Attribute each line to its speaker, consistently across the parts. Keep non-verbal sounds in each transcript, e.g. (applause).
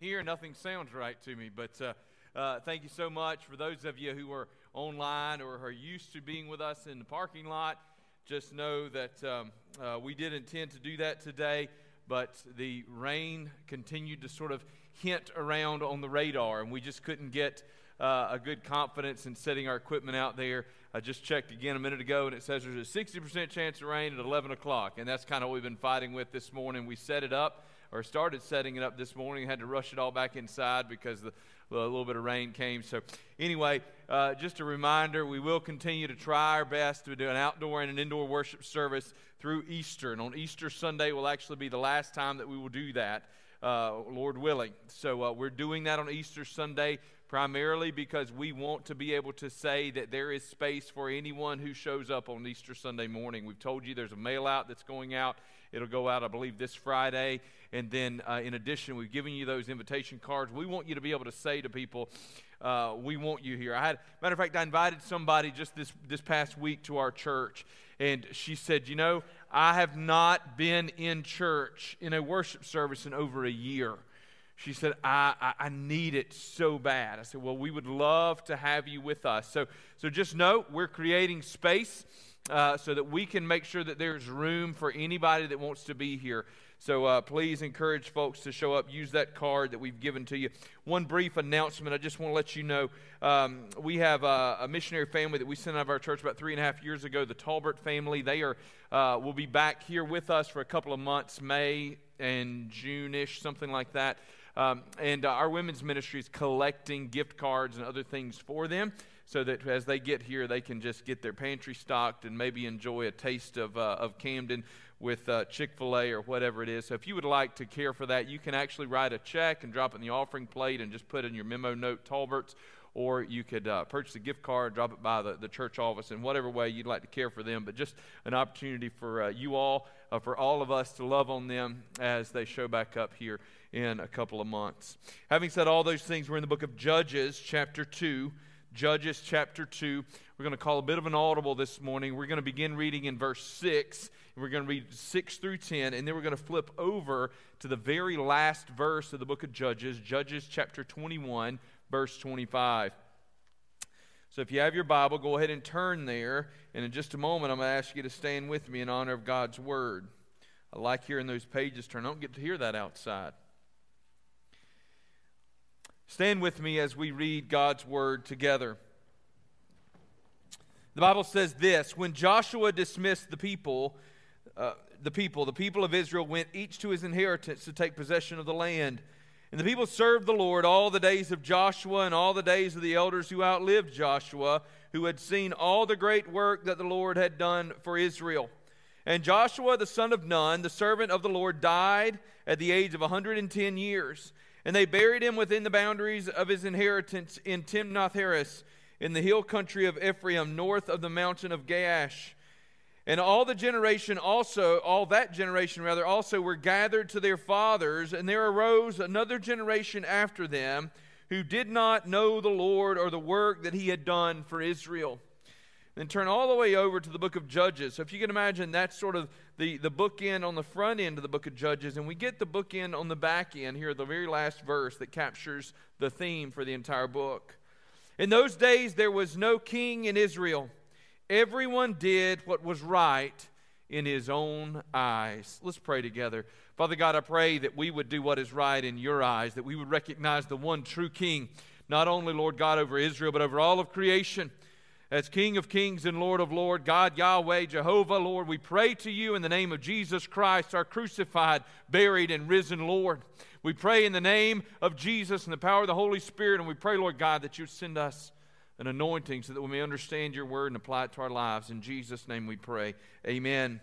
Speaker 1: here, nothing sounds right to me. But uh, uh, thank you so much for those of you who are online or are used to being with us in the parking lot. Just know that um, uh, we did intend to do that today, but the rain continued to sort of hint around on the radar, and we just couldn't get uh, a good confidence in setting our equipment out there. I just checked again a minute ago, and it says there's a 60% chance of rain at 11 o'clock, and that's kind of what we've been fighting with this morning. We set it up or started setting it up this morning. Had to rush it all back inside because the, the little bit of rain came. So, anyway, uh, just a reminder we will continue to try our best to do an outdoor and an indoor worship service through Easter. And on Easter Sunday will actually be the last time that we will do that, uh, Lord willing. So, uh, we're doing that on Easter Sunday primarily because we want to be able to say that there is space for anyone who shows up on Easter Sunday morning. We've told you there's a mail out that's going out. It'll go out, I believe, this Friday. And then, uh, in addition, we've given you those invitation cards. We want you to be able to say to people, uh, "We want you here." I had, matter of fact, I invited somebody just this this past week to our church, and she said, "You know, I have not been in church in a worship service in over a year." She said, I, I, I, need it so bad. I said, Well, we would love to have you with us. So, so just know we're creating space uh, so that we can make sure that there's room for anybody that wants to be here. So uh, please encourage folks to show up. Use that card that we've given to you. One brief announcement I just want to let you know um, we have a, a, missionary family that we sent out of our church about three and a half years ago, the Talbert family. They are uh, will be back here with us for a couple of months, May and June ish, something like that. Um, and uh, our women's ministry is collecting gift cards and other things for them so that as they get here, they can just get their pantry stocked and maybe enjoy a taste of, uh, of Camden with uh, Chick fil A or whatever it is. So if you would like to care for that, you can actually write a check and drop it in the offering plate and just put in your memo note Talbert's or you could uh, purchase a gift card, drop it by the, the church office in whatever way you'd like to care for them. But just an opportunity for uh, you all, uh, for all of us to love on them as they show back up here in a couple of months. Having said all those things, we're in the book of Judges, chapter 2. Judges chapter 2. We're going to call a bit of an audible this morning. We're going to begin reading in verse 6. And we're going to read 6 through 10, and then we're going to flip over to the very last verse of the book of Judges, Judges chapter 21, verse 25. So if you have your Bible, go ahead and turn there. And in just a moment, I'm going to ask you to stand with me in honor of God's word. I like hearing those pages turn. I don't get to hear that outside. Stand with me as we read God's word together. The Bible says this When Joshua dismissed the people, uh, the people, the people of Israel went each to his inheritance to take possession of the land. And the people served the Lord all the days of Joshua and all the days of the elders who outlived Joshua, who had seen all the great work that the Lord had done for Israel. And Joshua the son of Nun, the servant of the Lord, died at the age of 110 years. And they buried him within the boundaries of his inheritance in Timnath Heres, in the hill country of Ephraim, north of the mountain of Gaash. And all the generation also, all that generation rather, also were gathered to their fathers, and there arose another generation after them who did not know the Lord or the work that he had done for Israel. Then turn all the way over to the book of Judges. So if you can imagine, that's sort of the, the bookend on the front end of the book of Judges, and we get the bookend on the back end here, the very last verse that captures the theme for the entire book. In those days, there was no king in Israel. Everyone did what was right in his own eyes. Let's pray together. Father God, I pray that we would do what is right in your eyes, that we would recognize the one true king, not only, Lord God, over Israel, but over all of creation as King of kings and Lord of lords, God Yahweh, Jehovah, Lord, we pray to you in the name of Jesus Christ, our crucified, buried, and risen Lord. We pray in the name of Jesus and the power of the Holy Spirit, and we pray, Lord God, that you would send us an anointing so that we may understand your word and apply it to our lives. In Jesus' name we pray. Amen.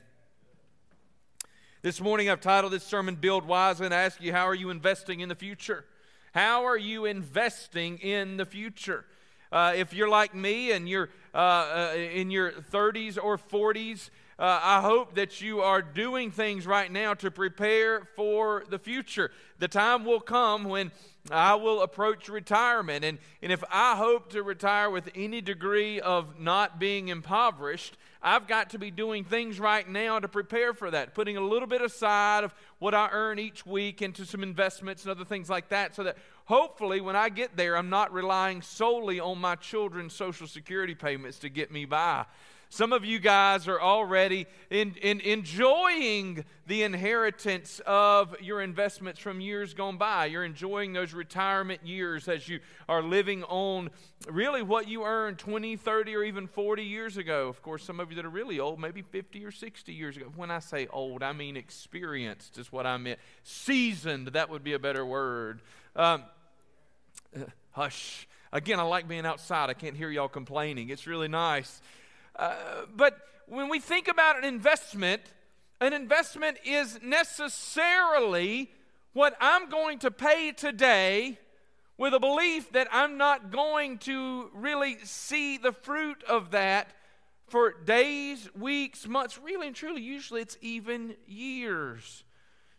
Speaker 1: This morning I've titled this sermon Build Wisely and I ask you, how are you investing in the future? How are you investing in the future? Uh, if you're like me and you're uh, uh, in your 30s or 40s, uh, I hope that you are doing things right now to prepare for the future. The time will come when I will approach retirement. And, and if I hope to retire with any degree of not being impoverished, I've got to be doing things right now to prepare for that, putting a little bit aside of what I earn each week into some investments and other things like that, so that hopefully when I get there, I'm not relying solely on my children's Social Security payments to get me by. Some of you guys are already in, in enjoying the inheritance of your investments from years gone by. You're enjoying those retirement years as you are living on really what you earned 20, 30, or even 40 years ago. Of course, some of you that are really old, maybe 50 or 60 years ago. When I say old, I mean experienced, is what I meant. Seasoned, that would be a better word. Um, hush. Again, I like being outside. I can't hear y'all complaining. It's really nice. Uh, but when we think about an investment, an investment is necessarily what I'm going to pay today with a belief that I'm not going to really see the fruit of that for days, weeks, months, really and truly, usually it's even years.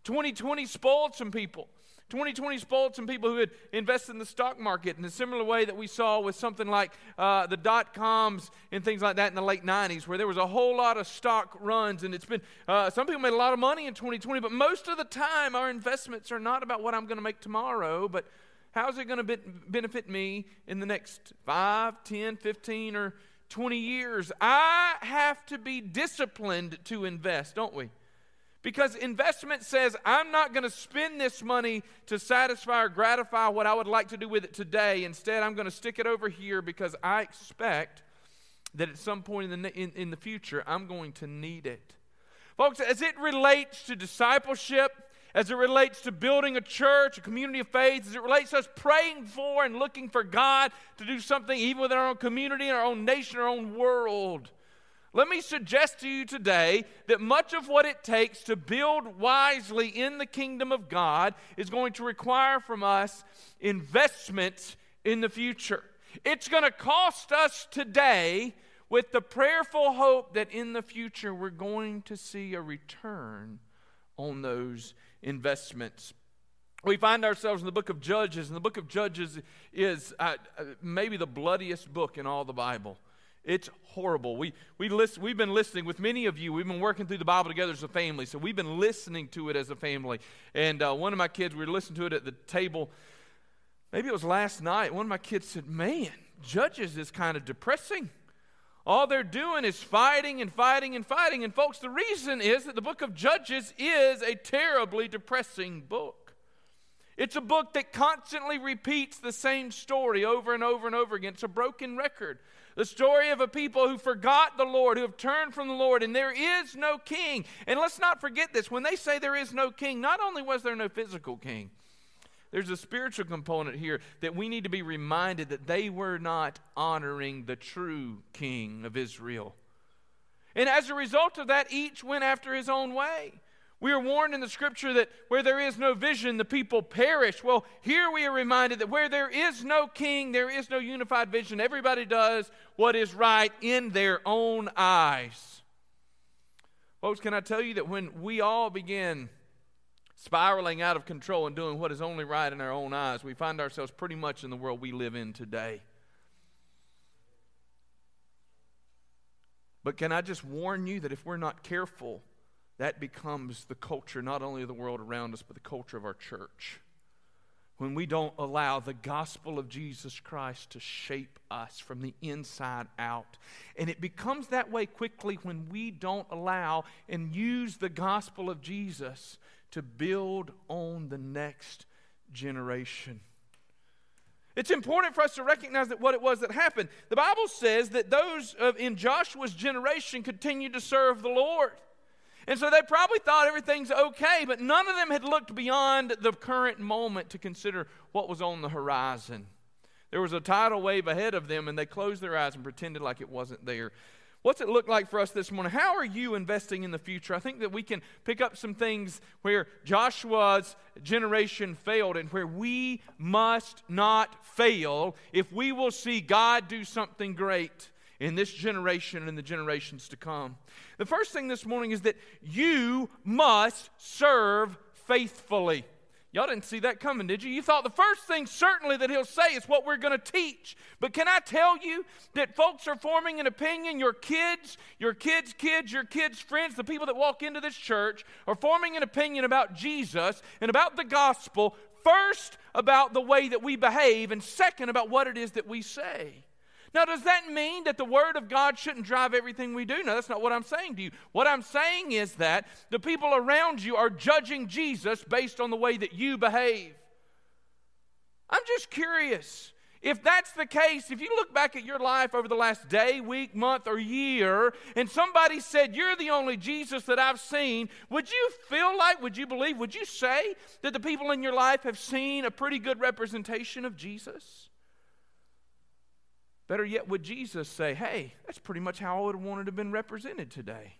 Speaker 1: 2020 spoiled some people. 2020 spoiled some people who had invested in the stock market in a similar way that we saw with something like uh, the dot coms and things like that in the late 90s, where there was a whole lot of stock runs. And it's been, uh, some people made a lot of money in 2020, but most of the time our investments are not about what I'm going to make tomorrow, but how's it going to be- benefit me in the next 5, 10, 15, or 20 years? I have to be disciplined to invest, don't we? Because investment says, I'm not going to spend this money to satisfy or gratify what I would like to do with it today. Instead, I'm going to stick it over here because I expect that at some point in the, in, in the future, I'm going to need it. Folks, as it relates to discipleship, as it relates to building a church, a community of faith, as it relates to us praying for and looking for God to do something even within our own community, our own nation, our own world, let me suggest to you today that much of what it takes to build wisely in the kingdom of God is going to require from us investments in the future. It's going to cost us today with the prayerful hope that in the future we're going to see a return on those investments. We find ourselves in the book of Judges, and the book of Judges is uh, uh maybe the bloodiest book in all the Bible. It's horrible. We, we list, we've been listening with many of you. We've been working through the Bible together as a family. So we've been listening to it as a family. And uh, one of my kids, we were listening to it at the table. Maybe it was last night. One of my kids said, Man, Judges is kind of depressing. All they're doing is fighting and fighting and fighting. And, folks, the reason is that the book of Judges is a terribly depressing book. It's a book that constantly repeats the same story over and over and over again. It's a broken record. The story of a people who forgot the Lord, who have turned from the Lord, and there is no king. And let's not forget this when they say there is no king, not only was there no physical king, there's a spiritual component here that we need to be reminded that they were not honoring the true king of Israel. And as a result of that, each went after his own way. We are warned in the scripture that where there is no vision, the people perish. Well, here we are reminded that where there is no king, there is no unified vision. Everybody does what is right in their own eyes. Folks, can I tell you that when we all begin spiraling out of control and doing what is only right in our own eyes, we find ourselves pretty much in the world we live in today. But can I just warn you that if we're not careful, that becomes the culture not only of the world around us, but the culture of our church. When we don't allow the gospel of Jesus Christ to shape us from the inside out. And it becomes that way quickly when we don't allow and use the gospel of Jesus to build on the next generation. It's important for us to recognize that what it was that happened. The Bible says that those of, in Joshua's generation continued to serve the Lord. And so they probably thought everything's okay, but none of them had looked beyond the current moment to consider what was on the horizon. There was a tidal wave ahead of them, and they closed their eyes and pretended like it wasn't there. What's it look like for us this morning? How are you investing in the future? I think that we can pick up some things where Joshua's generation failed and where we must not fail if we will see God do something great in this generation and in the generations to come. The first thing this morning is that you must serve faithfully. Y'all didn't see that coming, did you? You thought the first thing, certainly, that he'll say is what we're going to teach. But can I tell you that folks are forming an opinion? Your kids, your kids' kids, your kids' friends, the people that walk into this church are forming an opinion about Jesus and about the gospel, first about the way that we behave, and second about what it is that we say. Now, does that mean that the Word of God shouldn't drive everything we do? No, that's not what I'm saying to you. What I'm saying is that the people around you are judging Jesus based on the way that you behave. I'm just curious. If that's the case, if you look back at your life over the last day, week, month, or year, and somebody said, You're the only Jesus that I've seen, would you feel like, would you believe, would you say that the people in your life have seen a pretty good representation of Jesus? Better yet, would Jesus say, hey, that's pretty much how I would have wanted to have been represented today?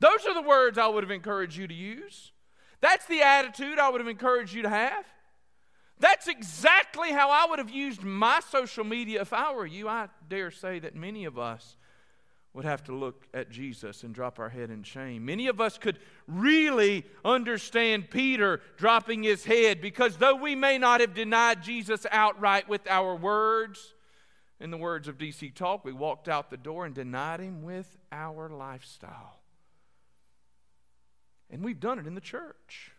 Speaker 1: Those are the words I would have encouraged you to use. That's the attitude I would have encouraged you to have. That's exactly how I would have used my social media if I were you. I dare say that many of us would have to look at Jesus and drop our head in shame. Many of us could really understand Peter dropping his head because though we may not have denied Jesus outright with our words, in the words of DC Talk, we walked out the door and denied him with our lifestyle. And we've done it in the church.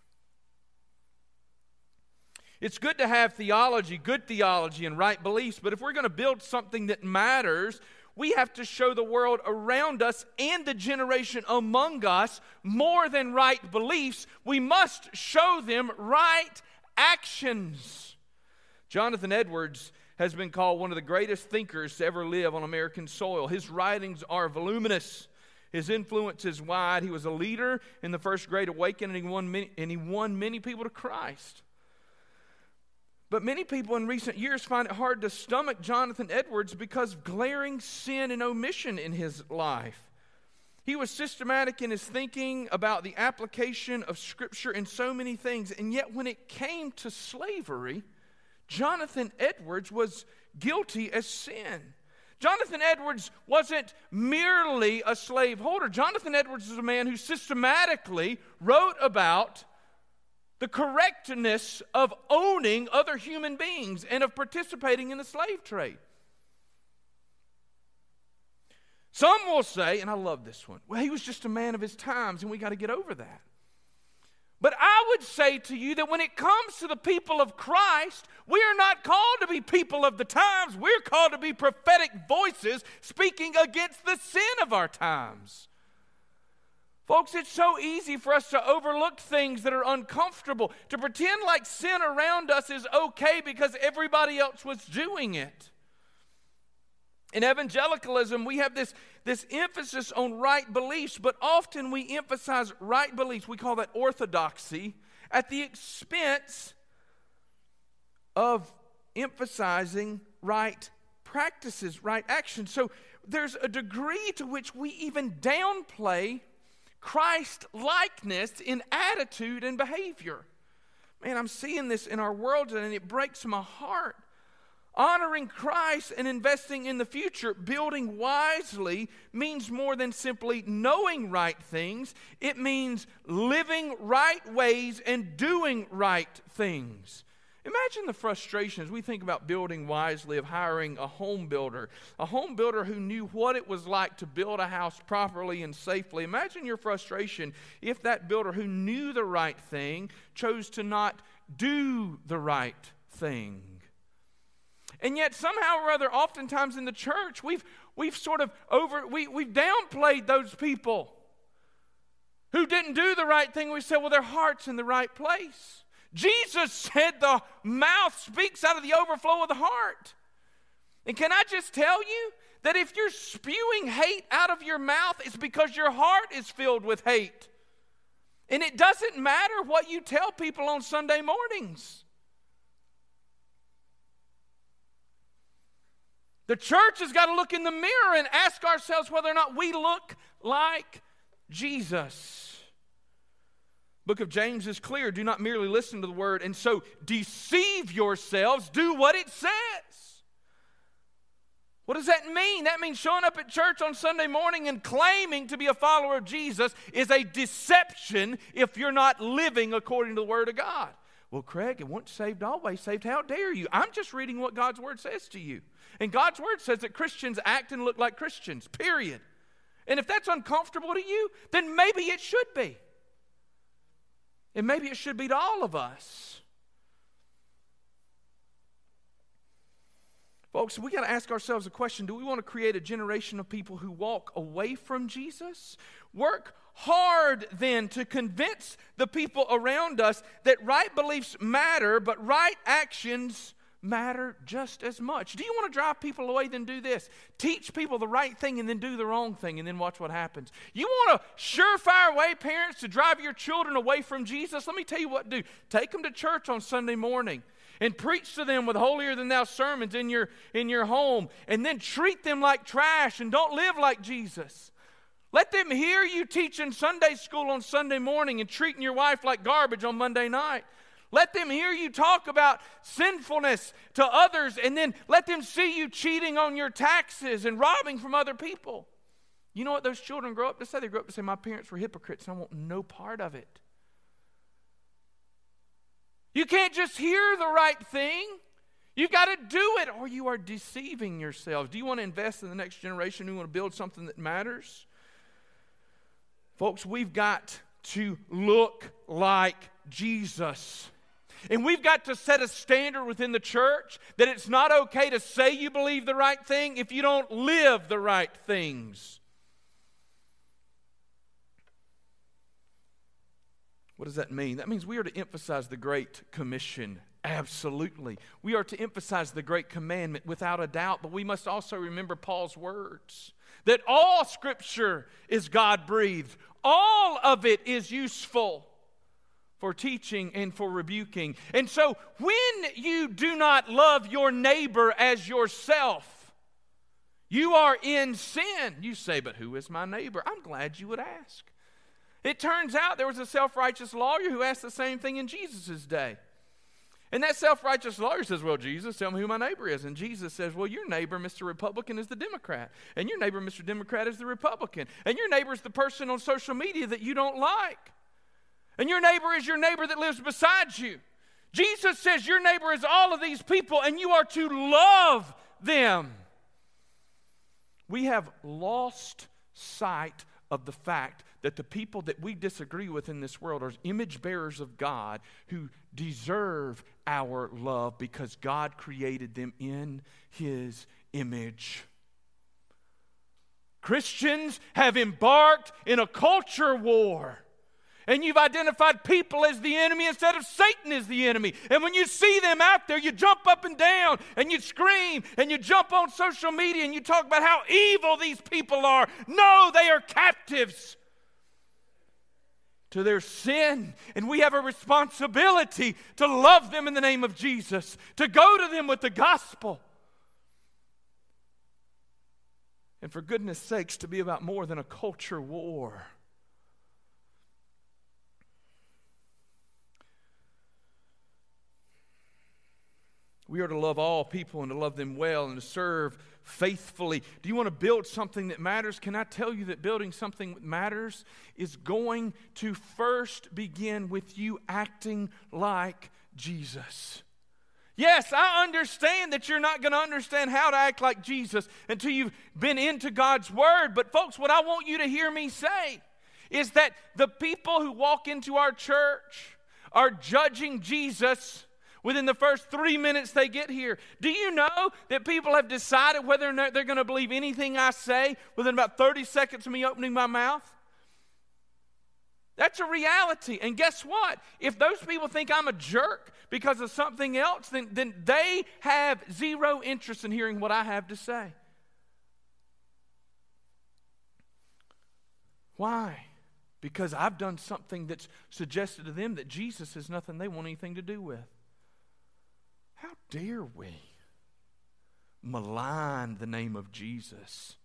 Speaker 1: It's good to have theology, good theology, and right beliefs, but if we're going to build something that matters, we have to show the world around us and the generation among us more than right beliefs. We must show them right actions. Jonathan Edwards has been called one of the greatest thinkers to ever live on American soil. His writings are voluminous. His influence is wide. He was a leader in the First Great Awakening, and he won many, and he won many people to Christ. But many people in recent years find it hard to stomach Jonathan Edwards because of glaring sin and omission in his life. He was systematic in his thinking about the application of Scripture in so many things, and yet when it came to slavery, Jonathan Edwards was guilty as sin. Jonathan Edwards wasn't merely a slaveholder. Jonathan Edwards was a man who systematically wrote about the correctness of owning other human beings and of participating in the slave trade. Some will say, and I love this one, well, he was just a man of his times, and we got to get over that. But I would say to you that when it comes to the people of Christ, we are not called to be people of the times. We're called to be prophetic voices speaking against the sin of our times. Folks, it's so easy for us to overlook things that are uncomfortable, to pretend like sin around us is okay because everybody else was doing it. In evangelicalism, we have this, this emphasis on right beliefs, but often we emphasize right beliefs, we call that orthodoxy, at the expense of emphasizing right practices, right actions. So there's a degree to which we even downplay Christ likeness in attitude and behavior. Man, I'm seeing this in our world and it breaks my heart. Honoring Christ and investing in the future, building wisely, means more than simply knowing right things. It means living right ways and doing right things. Imagine the frustration as we think about building wisely of hiring a home builder, a home builder who knew what it was like to build a house properly and safely. Imagine your frustration if that builder who knew the right thing chose to not do the right thing. And yet, somehow or other, oftentimes in the church, we've, we've sort of over, we, we've downplayed those people who didn't do the right thing. We said, well, their heart's in the right place. Jesus (laughs) said the mouth speaks out of the overflow of the heart. And can I just tell you that if you're spewing hate out of your mouth, it's because your heart is filled with hate. And it doesn't matter what you tell people on Sunday mornings. The church has got to look in the mirror and ask ourselves whether or not we look like Jesus. Book of James is clear. Do not merely listen to the word and so deceive yourselves. Do what it says. What does that mean? That means showing up at church on Sunday morning and claiming to be a follower of Jesus is a deception if you're not living according to the Word of God. Well, Craig, and once saved, always saved. How dare you? I'm just reading what God's Word says to you. And God's Word says that Christians act and look like Christians, period. And if that's uncomfortable to you, then maybe it should be. And maybe it should be to all of us. Folks, we got to ask ourselves a question Do we want to create a generation of people who walk away from Jesus? Work hard then to convince the people around us that right beliefs matter, but right actions matter just as much. Do you want to drive people away? Then do this. Teach people the right thing and then do the wrong thing and then watch what happens. You want a surefire way, parents, to drive your children away from Jesus? Let me tell you what do. Take them to church on Sunday morning and preach to them with holier than thou sermons in your, in your home, and then treat them like trash and don't live like Jesus. Let them hear you teaching Sunday school on Sunday morning and treating your wife like garbage on Monday night. Let them hear you talk about sinfulness to others, and then let them see you cheating on your taxes and robbing from other people. You know what those children grow up to say? They grow up to say, My parents were hypocrites, and I want no part of it. You can't just hear the right thing. You've got to do it, or you are deceiving yourselves. Do you want to invest in the next generation? Do you want to build something that matters? Folks, we've got to look like Jesus. And we've got to set a standard within the church that it's not okay to say you believe the right thing if you don't live the right things. What does that mean? That means we are to emphasize the Great Commission. Absolutely. We are to emphasize the Great Commandment without a doubt, but we must also remember Paul's words that all Scripture is God breathed, all of it is useful for teaching and for rebuking. And so when you do not love your neighbor as yourself, you are in sin. You say, but who is my neighbor? I'm glad you would ask. It turns out there was a self righteous lawyer who asked the same thing in Jesus' day. And that self righteous lawyer says, Well, Jesus, tell me who my neighbor is. And Jesus says, Well, your neighbor, Mr. Republican, is the Democrat. And your neighbor, Mr. Democrat, is the Republican. And your neighbor is the person on social media that you don't like. And your neighbor is your neighbor that lives beside you. Jesus says, Your neighbor is all of these people, and you are to love them. We have lost sight of the fact that the people that we disagree with in this world are image bearers of God who deserve our love because God created them in His image. Christians have embarked in a culture war and you've identified people as the enemy instead of Satan as the enemy. And when you see them out there, you jump up and down and you scream and you jump on social media and you talk about how evil these people are. No, they are captives to their sin. And we have a responsibility to love them in the name of Jesus, to go to them with the gospel. And for goodness sakes, to be about more than a culture war. We are to love all people and to love them well and to serve faithfully. Do you want to build something that matters? Can I tell you that building something that matters is going to first begin with you acting like Jesus? Yes, I understand that you're not going to understand how to act like Jesus until you've been into God's Word. But, folks, what I want you to hear me say is that the people who walk into our church are judging Jesus within the first three minutes they get here. Do you know that people have decided whether or not they're going to believe anything I say within about 30 seconds of me opening my mouth? That's a reality. And guess what? If those people think I'm a jerk because of something else, then, then they have zero interest in hearing what I have to say. Why? Because I've done something that's suggested to them that Jesus is nothing they want anything to do with. How dare we malign the name of Jesus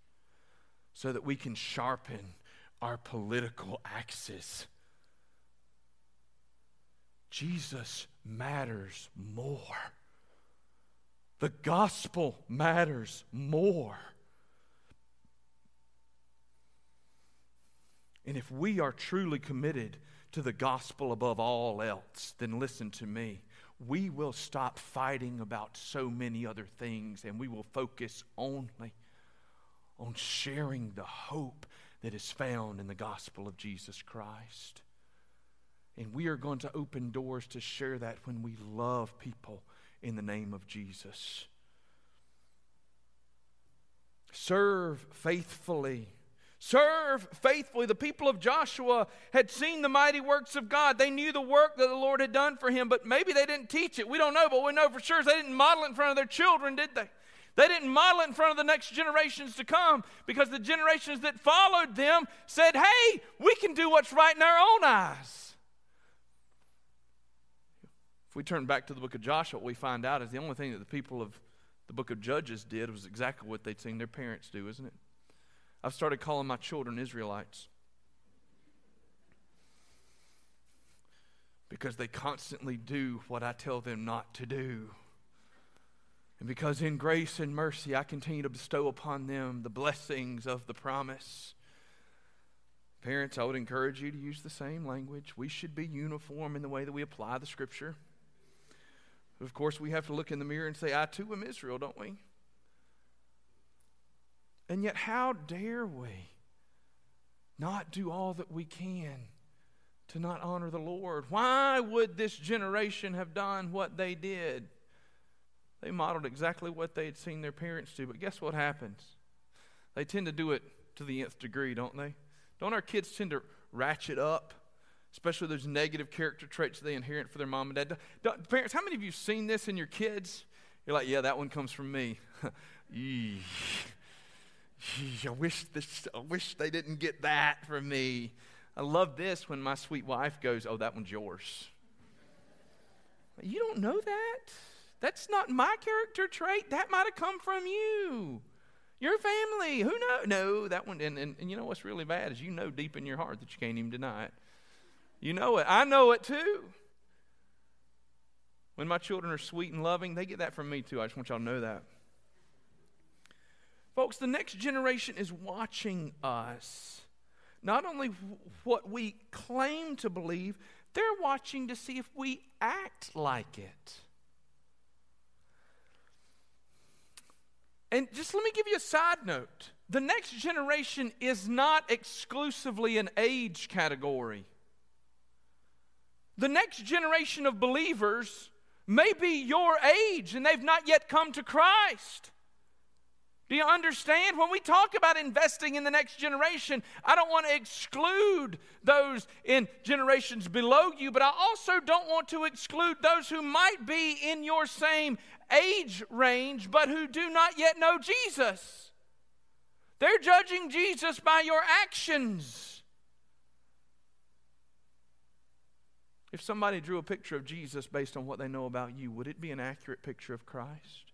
Speaker 1: so that we can sharpen our political axis? Jesus matters more. The gospel matters more. And if we are truly committed to the gospel above all else, then listen to me. We will stop fighting about so many other things and we will focus only on sharing the hope that is found in the gospel of Jesus Christ. And we are going to open doors to share that when we love people in the name of Jesus. Serve faithfully Serve faithfully. The people of Joshua had seen the mighty works of God. They knew the work that the Lord had done for him, but maybe they didn't teach it. We don't know, but we know for sure they didn't model it in front of their children, did they? They didn't model it in front of the next generations to come because the generations that followed them said, hey, we can do what's right in our own eyes. If we turn back to the book of Joshua, what we find out is the only thing that the people of the book of Judges did was exactly what they'd seen their parents do, isn't it? I've started calling my children Israelites. Because they constantly do what I tell them not to do. And because in grace and mercy I continue to bestow upon them the blessings of the promise. Parents, I would encourage you to use the same language. We should be uniform in the way that we apply the scripture. Of course, we have to look in the mirror and say, I too am Israel, don't we? And yet, how dare we not do all that we can to not honor the Lord? Why would this generation have done what they did? They modeled exactly what they had seen their parents do, but guess what happens? They tend to do it to the nth degree, don't they? Don't our kids tend to ratchet up? Especially those negative character traits they inherit for their mom and dad. Parents, how many of you have seen this in your kids? You're like, yeah, that one comes from me. (laughs) I wish this, I wish they didn't get that from me. I love this when my sweet wife goes, Oh, that one's yours. You don't know that. That's not my character trait. That might have come from you. Your family. Who know? No, that one. And, and, and you know what's really bad is you know deep in your heart that you can't even deny it. You know it. I know it too. When my children are sweet and loving, they get that from me too. I just want y'all to know that. Folks, the next generation is watching us. Not only what we claim to believe, they're watching to see if we act like it. And just let me give you a side note. The next generation is not exclusively an age category. The next generation of believers may be your age and they've not yet come to Christ. Do you understand? When we talk about investing in the next generation, I don't want to exclude those in generations below you, but I also don't want to exclude those who might be in your same age range, but who do not yet know Jesus. They're judging Jesus by your actions. If somebody drew a picture of Jesus based on what they know about you, would it be an accurate picture of Christ?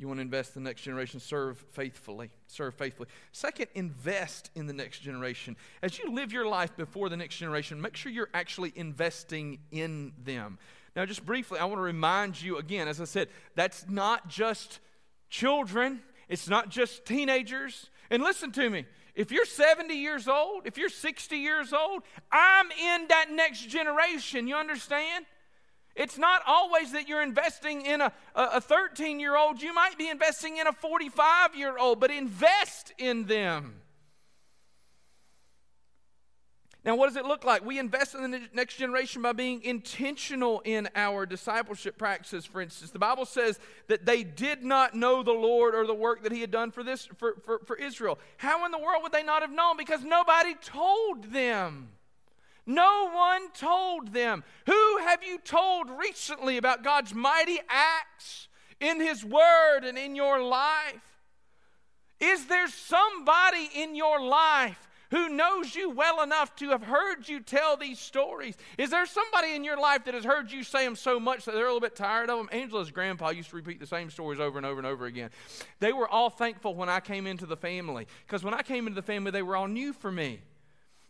Speaker 1: You want to invest in the next generation, serve faithfully. Serve faithfully. Second, invest in the next generation. As you live your life before the next generation, make sure you're actually investing in them. Now, just briefly, I want to remind you again, as I said, that's not just children, it's not just teenagers. And listen to me if you're 70 years old, if you're 60 years old, I'm in that next generation. You understand? It's not always that you're investing in a, a 13 year old. You might be investing in a 45 year old, but invest in them. Now, what does it look like? We invest in the next generation by being intentional in our discipleship practices. For instance, the Bible says that they did not know the Lord or the work that He had done for this for, for, for Israel. How in the world would they not have known? Because nobody told them. No one told them. Who have you told recently about God's mighty acts in His Word and in your life? Is there somebody in your life who knows you well enough to have heard you tell these stories? Is there somebody in your life that has heard you say them so much that they're a little bit tired of them? Angela's grandpa used to repeat the same stories over and over and over again. They were all thankful when I came into the family because when I came into the family, they were all new for me.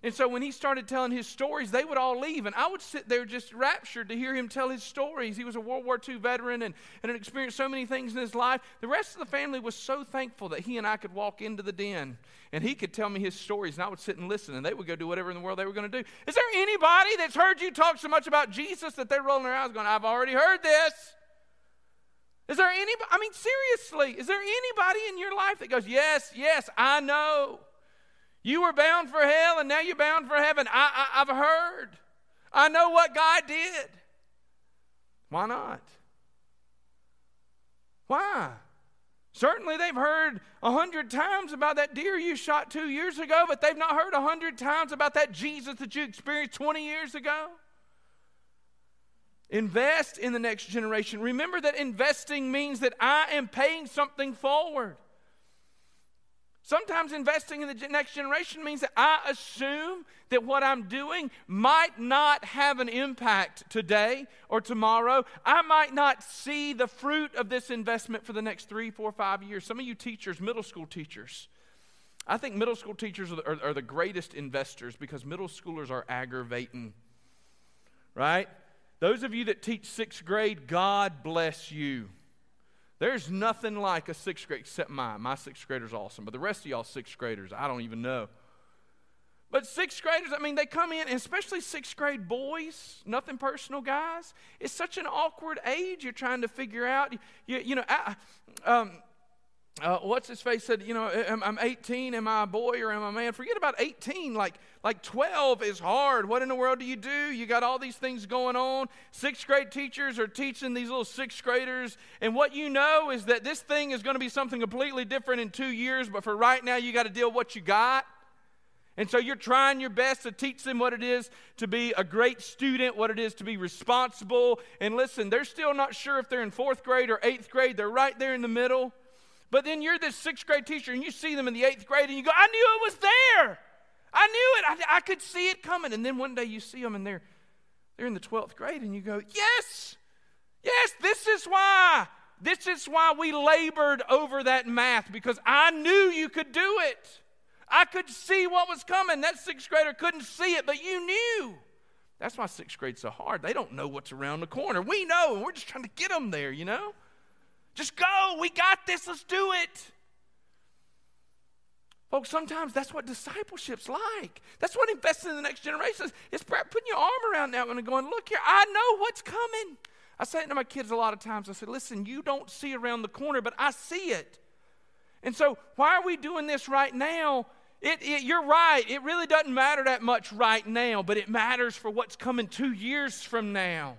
Speaker 1: And so when he started telling his stories, they would all leave. And I would sit there just raptured to hear him tell his stories. He was a World War II veteran and, and had experienced so many things in his life. The rest of the family was so thankful that he and I could walk into the den and he could tell me his stories. And I would sit and listen, and they would go do whatever in the world they were going to do. Is there anybody that's heard you talk so much about Jesus that they're rolling their eyes going, I've already heard this? Is there anybody, I mean, seriously, is there anybody in your life that goes, Yes, yes, I know? You were bound for hell and now you're bound for heaven. I, I, I've heard. I know what God did. Why not? Why? Certainly, they've heard a hundred times about that deer you shot two years ago, but they've not heard a hundred times about that Jesus that you experienced 20 years ago. Invest in the next generation. Remember that investing means that I am paying something forward. Sometimes investing in the next generation means that I assume that what I'm doing might not have an impact today or tomorrow. I might not see the fruit of this investment for the next three, four, five years. Some of you teachers, middle school teachers, I think middle school teachers are the, are, are the greatest investors because middle schoolers are aggravating, right? Those of you that teach sixth grade, God bless you. There's nothing like a sixth grade, except mine. My sixth grader's awesome, but the rest of y'all sixth graders, I don't even know. But sixth graders, I mean, they come in, especially sixth grade boys, nothing personal, guys. It's such an awkward age. You're trying to figure out, you, you know, I, um, uh, what's his face said, you know, I'm 18, am I a boy or am I a man? Forget about 18. Like, like 12 is hard. What in the world do you do? You got all these things going on. Sixth grade teachers are teaching these little sixth graders. And what you know is that this thing is going to be something completely different in two years, but for right now, you got to deal with what you got. And so you're trying your best to teach them what it is to be a great student, what it is to be responsible. And listen, they're still not sure if they're in fourth grade or eighth grade, they're right there in the middle. But then you're this sixth grade teacher and you see them in the eighth grade and you go, I knew it was there. I knew it. I, I could see it coming. And then one day you see them and they're, they're in the 12th grade and you go, Yes, yes, this is why. This is why we labored over that math because I knew you could do it. I could see what was coming. That sixth grader couldn't see it, but you knew. That's why sixth grade's so hard. They don't know what's around the corner. We know, and we're just trying to get them there, you know? Just go. We got this. Let's do it. Folks, sometimes that's what discipleship's like. That's what investing in the next generation is. It's putting your arm around that one and going, look here, I know what's coming. I say it to my kids a lot of times. I say, listen, you don't see around the corner, but I see it. And so, why are we doing this right now? It, it, you're right. It really doesn't matter that much right now, but it matters for what's coming two years from now.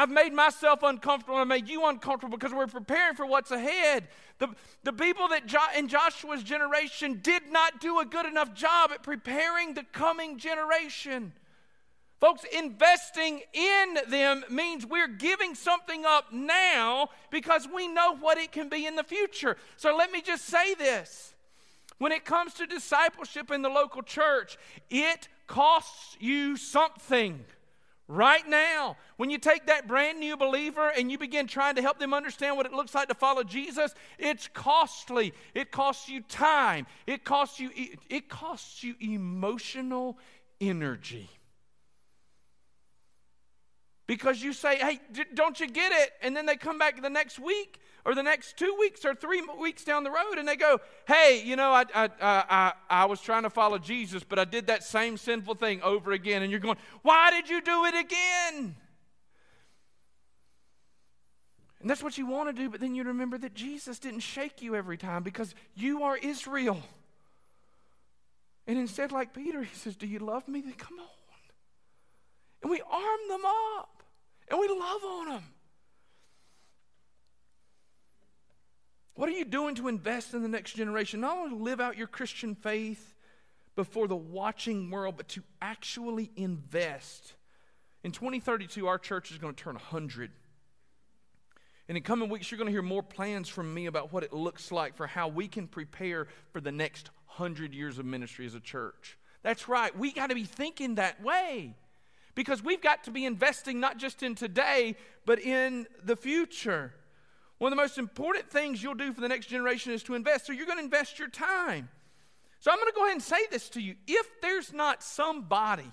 Speaker 1: I've made myself uncomfortable I made you uncomfortable because we're preparing for what's ahead. The, the people that jo- in Joshua's generation did not do a good enough job at preparing the coming generation. Folks, investing in them means we're giving something up now because we know what it can be in the future. So let me just say this. When it comes to discipleship in the local church, it costs you something right now. When you take that brand new believer and you begin trying to help them understand what it looks like to follow Jesus, it's costly. It costs you time. It costs you it costs you emotional energy. Because you say, "Hey, don't you get it?" and then they come back the next week or the next two weeks or three weeks down the road and they go, hey, you know, I, I, I, I, was trying to follow Jesus, but I did that same sinful thing over again. And you're going, why did you do it again? And that's what you want to do, but then you remember that Jesus didn't shake you every time because you are Israel. And instead, like Peter, he says, Do you love me? Then come on. And we arm them up and we love on them. What are you doing to invest in the next generation? Not only to live out your Christian faith before the watching world, but to actually invest. In 2032, our church is going to turn 100. And in coming weeks, you're going to hear more plans from me about what it looks like for how we can prepare for the next 100 years of ministry as a church. That's right. We got to be thinking that way because we've got to be investing not just in today, but in the future. One of the most important things you'll do for the next generation is to invest. So you're going to invest your time. So I'm going to go ahead and say this to you. If there's not somebody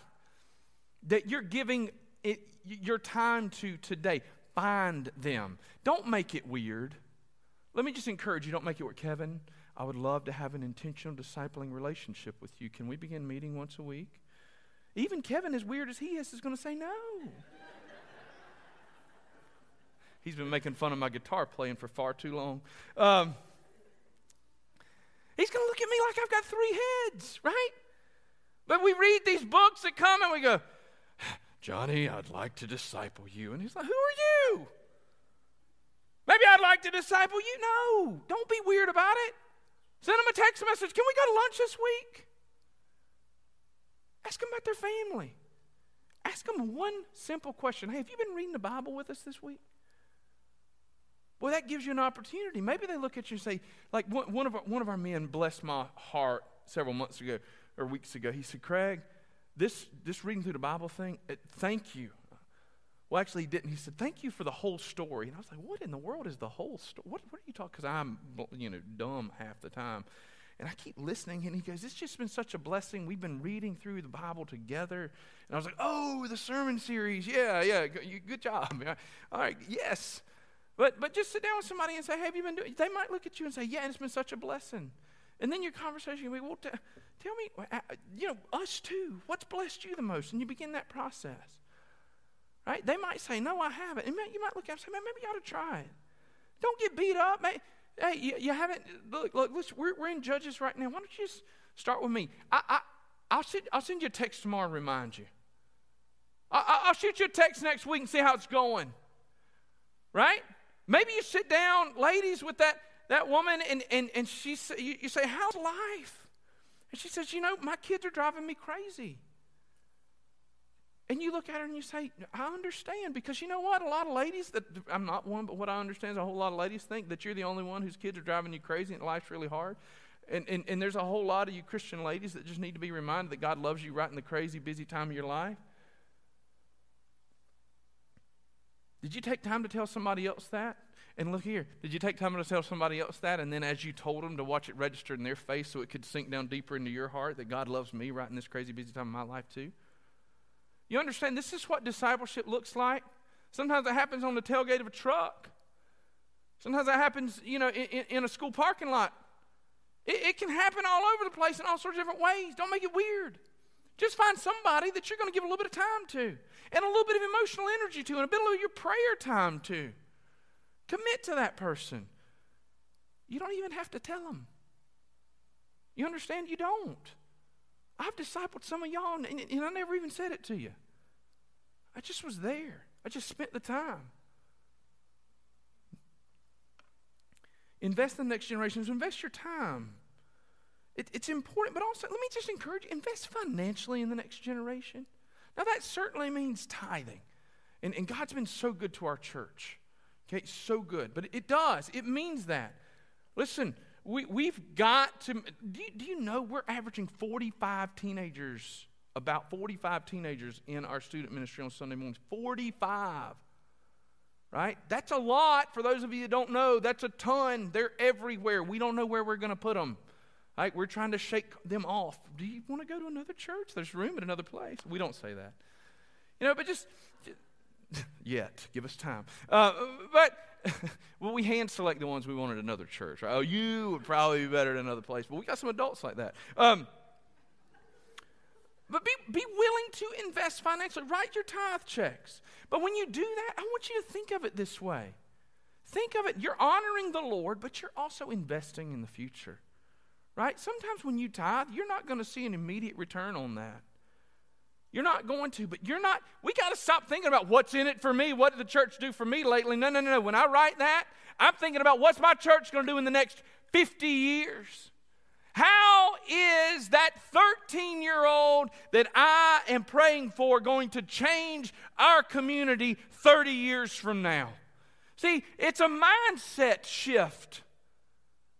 Speaker 1: that you're giving it, your time to today, find them. Don't make it weird. Let me just encourage you don't make it weird. Kevin, I would love to have an intentional discipling relationship with you. Can we begin meeting once a week? Even Kevin, as weird as he is, is going to say no. He's been making fun of my guitar playing for far too long. Um, he's going to look at me like I've got three heads, right? But we read these books that come and we go, Johnny, I'd like to disciple you. And he's like, Who are you? Maybe I'd like to disciple you. No, don't be weird about it. Send them a text message. Can we go to lunch this week? Ask them about their family. Ask them one simple question Hey, have you been reading the Bible with us this week? Well, that gives you an opportunity. Maybe they look at you and say, like one, of our, one of our men blessed my heart several months ago or weeks ago. He said, Craig, this, this reading through the Bible thing, it, thank you. Well, actually, he didn't. He said, Thank you for the whole story. And I was like, What in the world is the whole story? What, what are you talking? Because I'm, you know, dumb half the time. And I keep listening, and he goes, It's just been such a blessing. We've been reading through the Bible together. And I was like, Oh, the sermon series. Yeah, yeah, good job. (laughs) All right, yes. But, but just sit down with somebody and say, Have you been doing They might look at you and say, Yeah, it's been such a blessing. And then your conversation will be, Well, t- tell me, uh, you know, us too. What's blessed you the most? And you begin that process. Right? They might say, No, I haven't. And you might look at them and say, Man, maybe you ought to try it. Don't get beat up. Man. Hey, you, you haven't, look, look we're, we're in Judges right now. Why don't you just start with me? I, I, I'll, send, I'll send you a text tomorrow to remind you. I, I'll shoot you a text next week and see how it's going. Right? Maybe you sit down, ladies, with that, that woman, and, and, and she you, say, How's life? And she says, You know, my kids are driving me crazy. And you look at her and you say, I understand. Because you know what? A lot of ladies, that I'm not one, but what I understand is a whole lot of ladies think that you're the only one whose kids are driving you crazy and life's really hard. And, and, and there's a whole lot of you Christian ladies that just need to be reminded that God loves you right in the crazy, busy time of your life. Did you take time to tell somebody else that? And look here, did you take time to tell somebody else that? And then as you told them to watch it register in their face so it could sink down deeper into your heart that God loves me right in this crazy, busy time of my life too? You understand, this is what discipleship looks like. Sometimes it happens on the tailgate of a truck. Sometimes that happens, you know, in, in a school parking lot. It, it, can happen all over the place in all sorts of different ways. Don't make it weird. Just find somebody that you're going to give a little bit of time to, and a little bit of emotional energy to, and a bit of your prayer time to. Commit to that person. You don't even have to tell them. You understand? You don't. I've discipled some of y'all, and, and I never even said it to you. I just was there, I just spent the time. Invest in the next generations, invest your time. It, it's important, but also, let me just encourage you invest financially in the next generation. Now, that certainly means tithing. And, and God's been so good to our church. Okay, so good. But it does, it means that. Listen, we, we've got to. Do you, do you know we're averaging 45 teenagers, about 45 teenagers in our student ministry on Sunday mornings? 45. Right? That's a lot. For those of you that don't know, that's a ton. They're everywhere. We don't know where we're going to put them. Right? We're trying to shake them off. Do you want to go to another church? There's room at another place. We don't say that. You know, but just, (laughs) yet, give us time. Uh, but (laughs) well, we hand select the ones we want at another church. Right? Oh, you would probably be better at another place. But we got some adults like that. Um, but be, be willing to invest financially. Write your tithe checks. But when you do that, I want you to think of it this way. Think of it, you're honoring the Lord, but you're also investing in the future. Right? Sometimes when you tithe, you're not going to see an immediate return on that. You're not going to, but you're not. We got to stop thinking about what's in it for me. What did the church do for me lately? No, no, no, no. When I write that, I'm thinking about what's my church going to do in the next 50 years. How is that 13 year old that I am praying for going to change our community 30 years from now? See, it's a mindset shift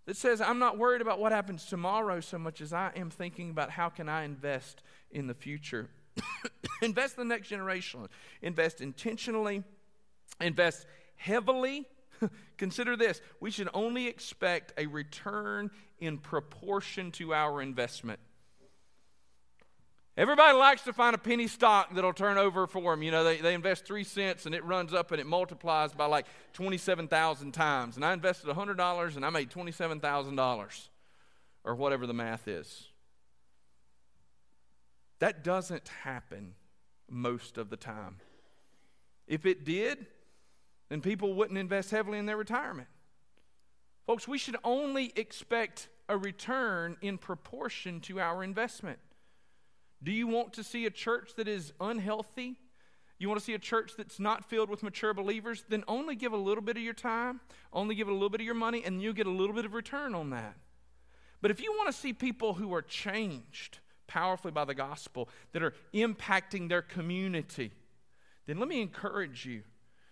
Speaker 1: that says I'm not worried about what happens tomorrow so much as I am thinking about how can I invest in the future. (coughs) invest in the next generation. Invest intentionally. Invest heavily. (laughs) consider this we should only expect a return in proportion to our investment. Everybody likes to find a penny stock that'll turn over for them. You know, they, they invest three cents and it runs up and it multiplies by like 27,000 times. And I invested $100 and I made $27,000 or whatever the math is. That doesn't happen most of the time. If it did, then people wouldn't invest heavily in their retirement. Folks, we should only expect a return in proportion to our investment. Do you want to see a church that is unhealthy? You want to see a church that's not filled with mature believers? Then only give a little bit of your time, only give a little bit of your money, and you'll get a little bit of return on that. But if you want to see people who are changed powerfully by the gospel, that are impacting their community, then let me encourage you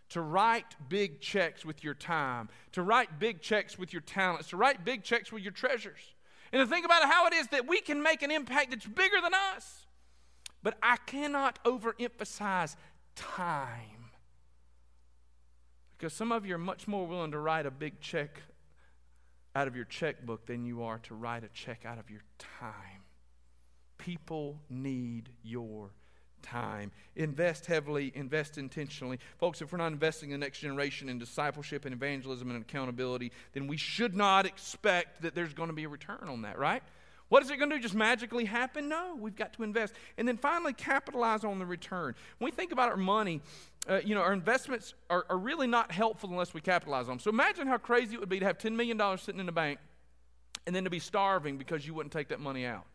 Speaker 1: to write big checks with your time, to write big checks with your talents, to write big checks with your treasures. And to think about how it is that we can make an impact that's bigger than us. But I cannot overemphasize time. Because some of you are much more willing to write a big check out of your checkbook than you are to write a check out of your time. People need your time. Invest heavily, invest intentionally. Folks, if we're not investing in the next generation in discipleship and evangelism and accountability, then we should not expect that there's going to be a return on that, right? What is it going to do? Just magically happen? No, we've got to invest. And then finally, capitalize on the return. When we think about our money, uh, you know, our investments are, are really not helpful unless we capitalize on them. So imagine how crazy it would be to have $10 million sitting in the bank and then to be starving because you wouldn't take that money out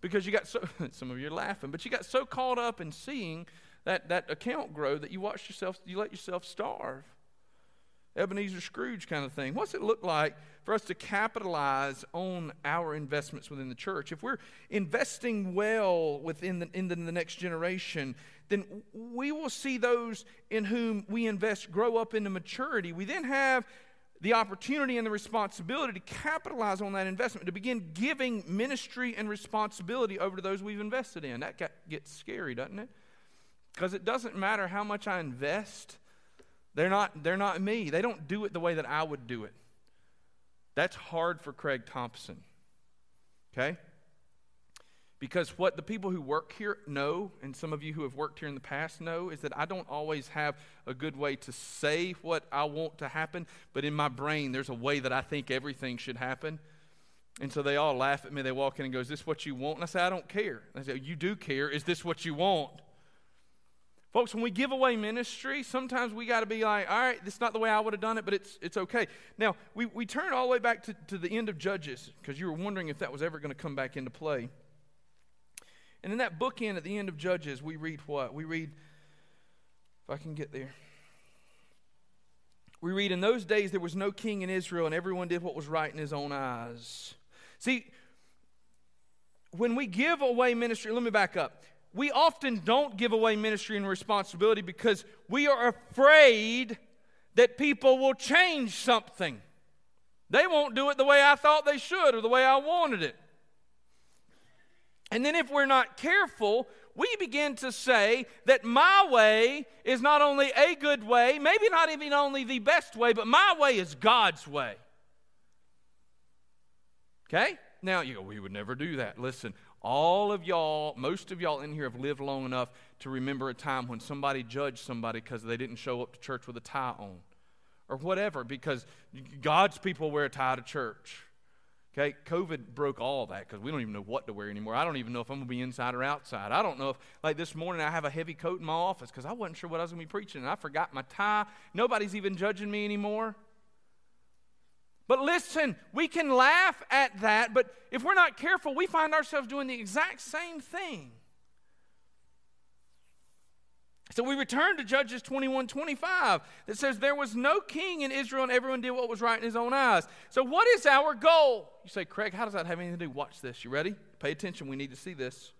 Speaker 1: because you got so (laughs) some of you are laughing but you got so caught up in seeing that, that account grow that you watched yourself you let yourself starve. Ebenezer scrooge kind of thing. What's it look like for us to capitalize on our investments within the church? If we're investing well within the, in the, the next generation then we will see those in whom we invest grow up into maturity. We then have the opportunity and the responsibility to capitalize on that investment, to begin giving ministry and responsibility over to those we've invested in. That gets scary, doesn't it? Because it doesn't matter how much I invest, they're not, they're not me. They don't do it the way that I would do it. That's hard for Craig Thompson. Okay? Because what the people who work here know, and some of you who have worked here in the past know, is that I don't always have a good way to say what I want to happen, but in my brain, there's a way that I think everything should happen. And so they all laugh at me. They walk in and go, Is this what you want? And I say, I don't care. And I say, You do care. Is this what you want? Folks, when we give away ministry, sometimes we got to be like, all right, this is not the way I would have done it, but it's, it's okay. Now, we, we turn all the way back to, to the end of Judges because you were wondering if that was ever going to come back into play. And in that bookend at the end of Judges, we read what? We read, if I can get there. We read, In those days there was no king in Israel, and everyone did what was right in his own eyes. See, when we give away ministry, let me back up. We often don't give away ministry and responsibility because we are afraid that people will change something. They won't do it the way I thought they should or the way I wanted it. And then, if we're not careful, we begin to say that my way is not only a good way, maybe not even only the best way, but my way is God's way. Okay? Now, you go, we would never do that. Listen, all of y'all, most of y'all in here have lived long enough to remember a time when somebody judged somebody because they didn't show up to church with a tie on or whatever, because God's people wear a tie to church. Okay, COVID broke all that because we don't even know what to wear anymore. I don't even know if I'm going to be inside or outside. I don't know if, like this morning, I have a heavy coat in my office because I wasn't sure what I was going to be preaching and I forgot my tie. Nobody's even judging me anymore. But listen, we can laugh at that, but if we're not careful, we find ourselves doing the exact same thing. So we return to Judges 21 25 that says, There was no king in Israel, and everyone did what was right in his own eyes. So, what is our goal? You say, Craig, how does that have anything to do? Watch this. You ready? Pay attention. We need to see this.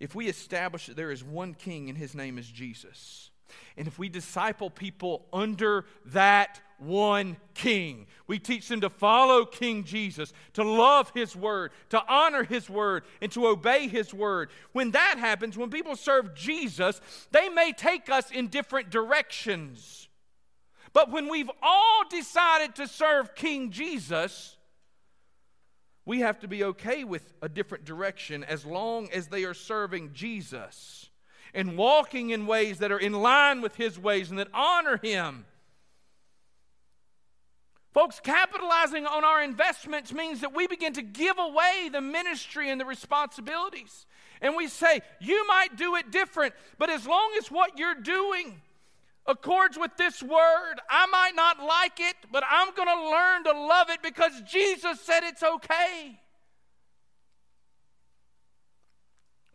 Speaker 1: If we establish that there is one king and his name is Jesus, and if we disciple people under that one king. We teach them to follow King Jesus, to love his word, to honor his word, and to obey his word. When that happens, when people serve Jesus, they may take us in different directions. But when we've all decided to serve King Jesus, we have to be okay with a different direction as long as they are serving Jesus and walking in ways that are in line with His ways and that honor Him. Folks, capitalizing on our investments means that we begin to give away the ministry and the responsibilities. And we say, you might do it different, but as long as what you're doing accords with this word, I might not like it, but I'm going to learn to love it because Jesus said it's okay.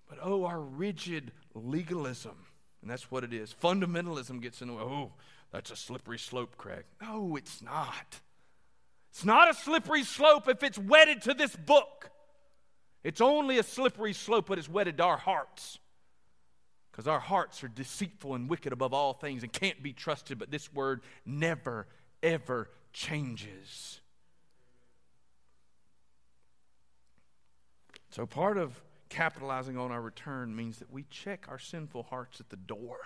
Speaker 1: But oh, our rigid legalism, and that's what it is. Fundamentalism gets in the way. Oh, that's a slippery slope, Craig. No, it's not. It's not a slippery slope if it's wedded to this book. It's only a slippery slope when it's wedded to our hearts. Because our hearts are deceitful and wicked above all things and can't be trusted, but this word never, ever changes. So, part of capitalizing on our return means that we check our sinful hearts at the door.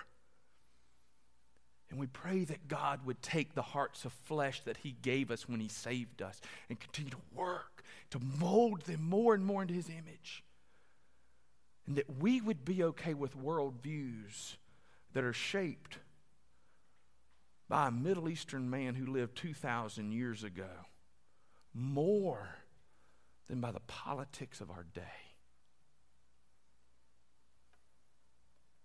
Speaker 1: And we pray that God would take the hearts of flesh that He gave us when He saved us and continue to work to mold them more and more into His image. And that we would be okay with worldviews that are shaped by a Middle Eastern man who lived 2,000 years ago more than by the politics of our day.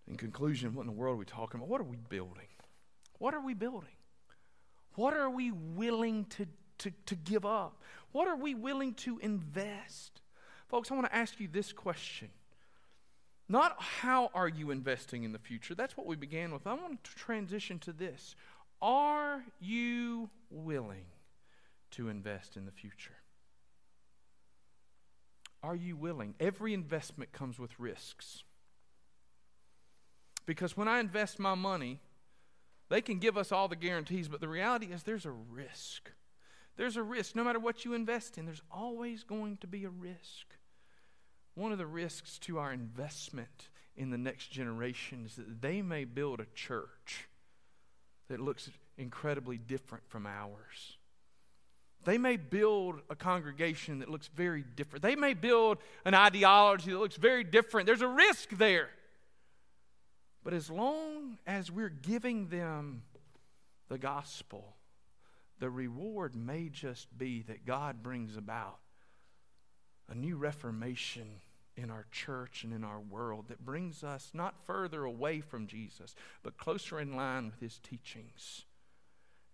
Speaker 1: In conclusion, what in the world are we talking about? What are we building? What are we building? What are we willing to, to, to give up? What are we willing to invest? Folks, I want to ask you this question. Not how are you investing in the future? That's what we began with. I want to transition to this. Are you willing to invest in the future? Are you willing? Every investment comes with risks. Because when I invest my money, they can give us all the guarantees, but the reality is there's a risk. There's a risk. No matter what you invest in, there's always going to be a risk. One of the risks to our investment in the next generation is that they may build a church that looks incredibly different from ours. They may build a congregation that looks very different. They may build an ideology that looks very different. There's a risk there. But as long as we're giving them the gospel, the reward may just be that God brings about a new reformation in our church and in our world that brings us not further away from Jesus, but closer in line with his teachings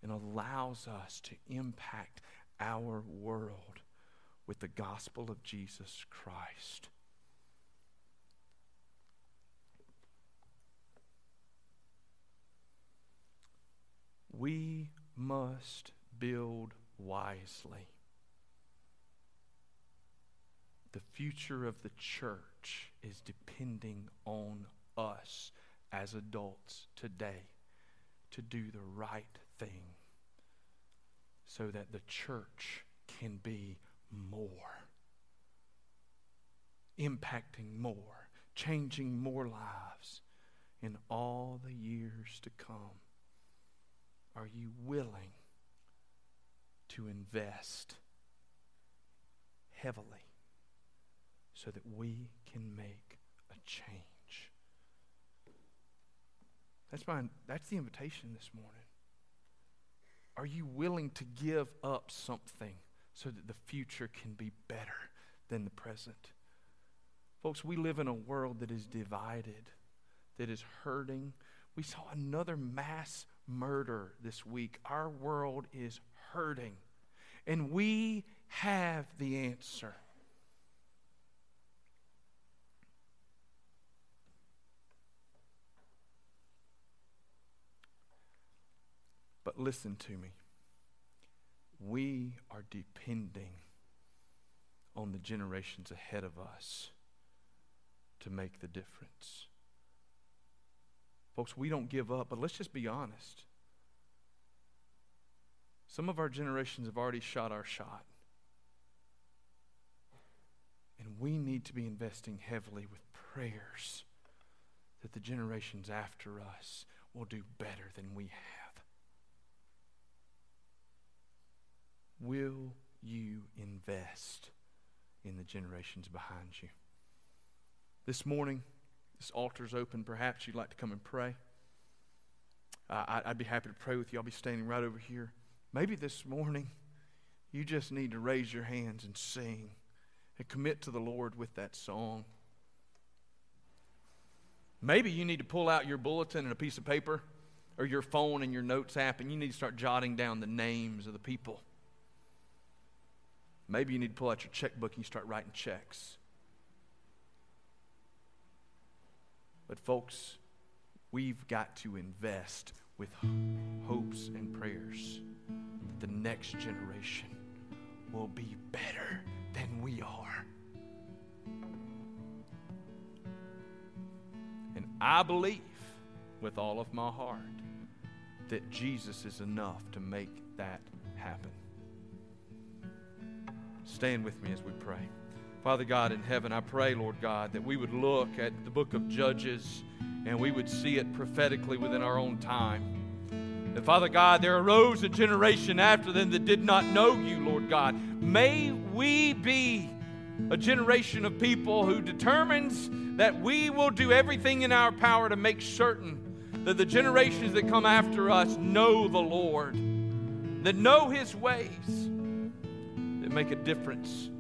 Speaker 1: and allows us to impact our world with the gospel of Jesus Christ. We must build wisely. The future of the church is depending on us as adults today to do the right thing so that the church can be more, impacting more, changing more lives in all the years to come. Are you willing to invest heavily so that we can make a change? That's my that's the invitation this morning. Are you willing to give up something so that the future can be better than the present? Folks, we live in a world that is divided, that is hurting. We saw another mass murder this week. Our world is hurting, and we have the answer. But listen to me. We are depending on the generations ahead of us to make the difference. Folks, we don't give up, but let's just be honest. Some of our generations have already shot our shot. And we need to be investing heavily with prayers that the generations after us will do better than we have. will you invest in the generations behind you? This morning, this altar's open. Perhaps you'd like to come and pray. Uh, I'd be happy to pray with you. I'll be standing right over here. Maybe this morning, you just need to raise your hands and sing and commit to the Lord with that song. Maybe you need to pull out your bulletin and a piece of paper or your phone and your notes app and you need to start jotting down the names of the people. Maybe you need to pull out your checkbook and you start writing checks. But, folks, we've got to invest with hopes and prayers that the next generation will be better than we are. And I believe with all of my heart that Jesus is enough to make that happen. Stand with me as we pray. Father God in heaven, I pray, Lord God, that we would look at the book of Judges and we would see it prophetically within our own time. That, Father God, there arose a generation after them that did not know you, Lord God. May we be a generation of people who determines that we will do everything in our power to make certain that the generations that come after us know the Lord, that know His ways, that make a difference,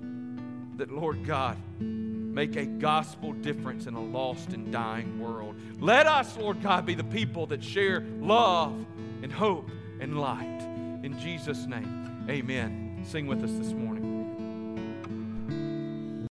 Speaker 1: that, Lord God, make a gospel difference in a lost and dying world. Let us, Lord God, be the people that share love and hope and light. In Jesus' name, amen. Sing with us this morning.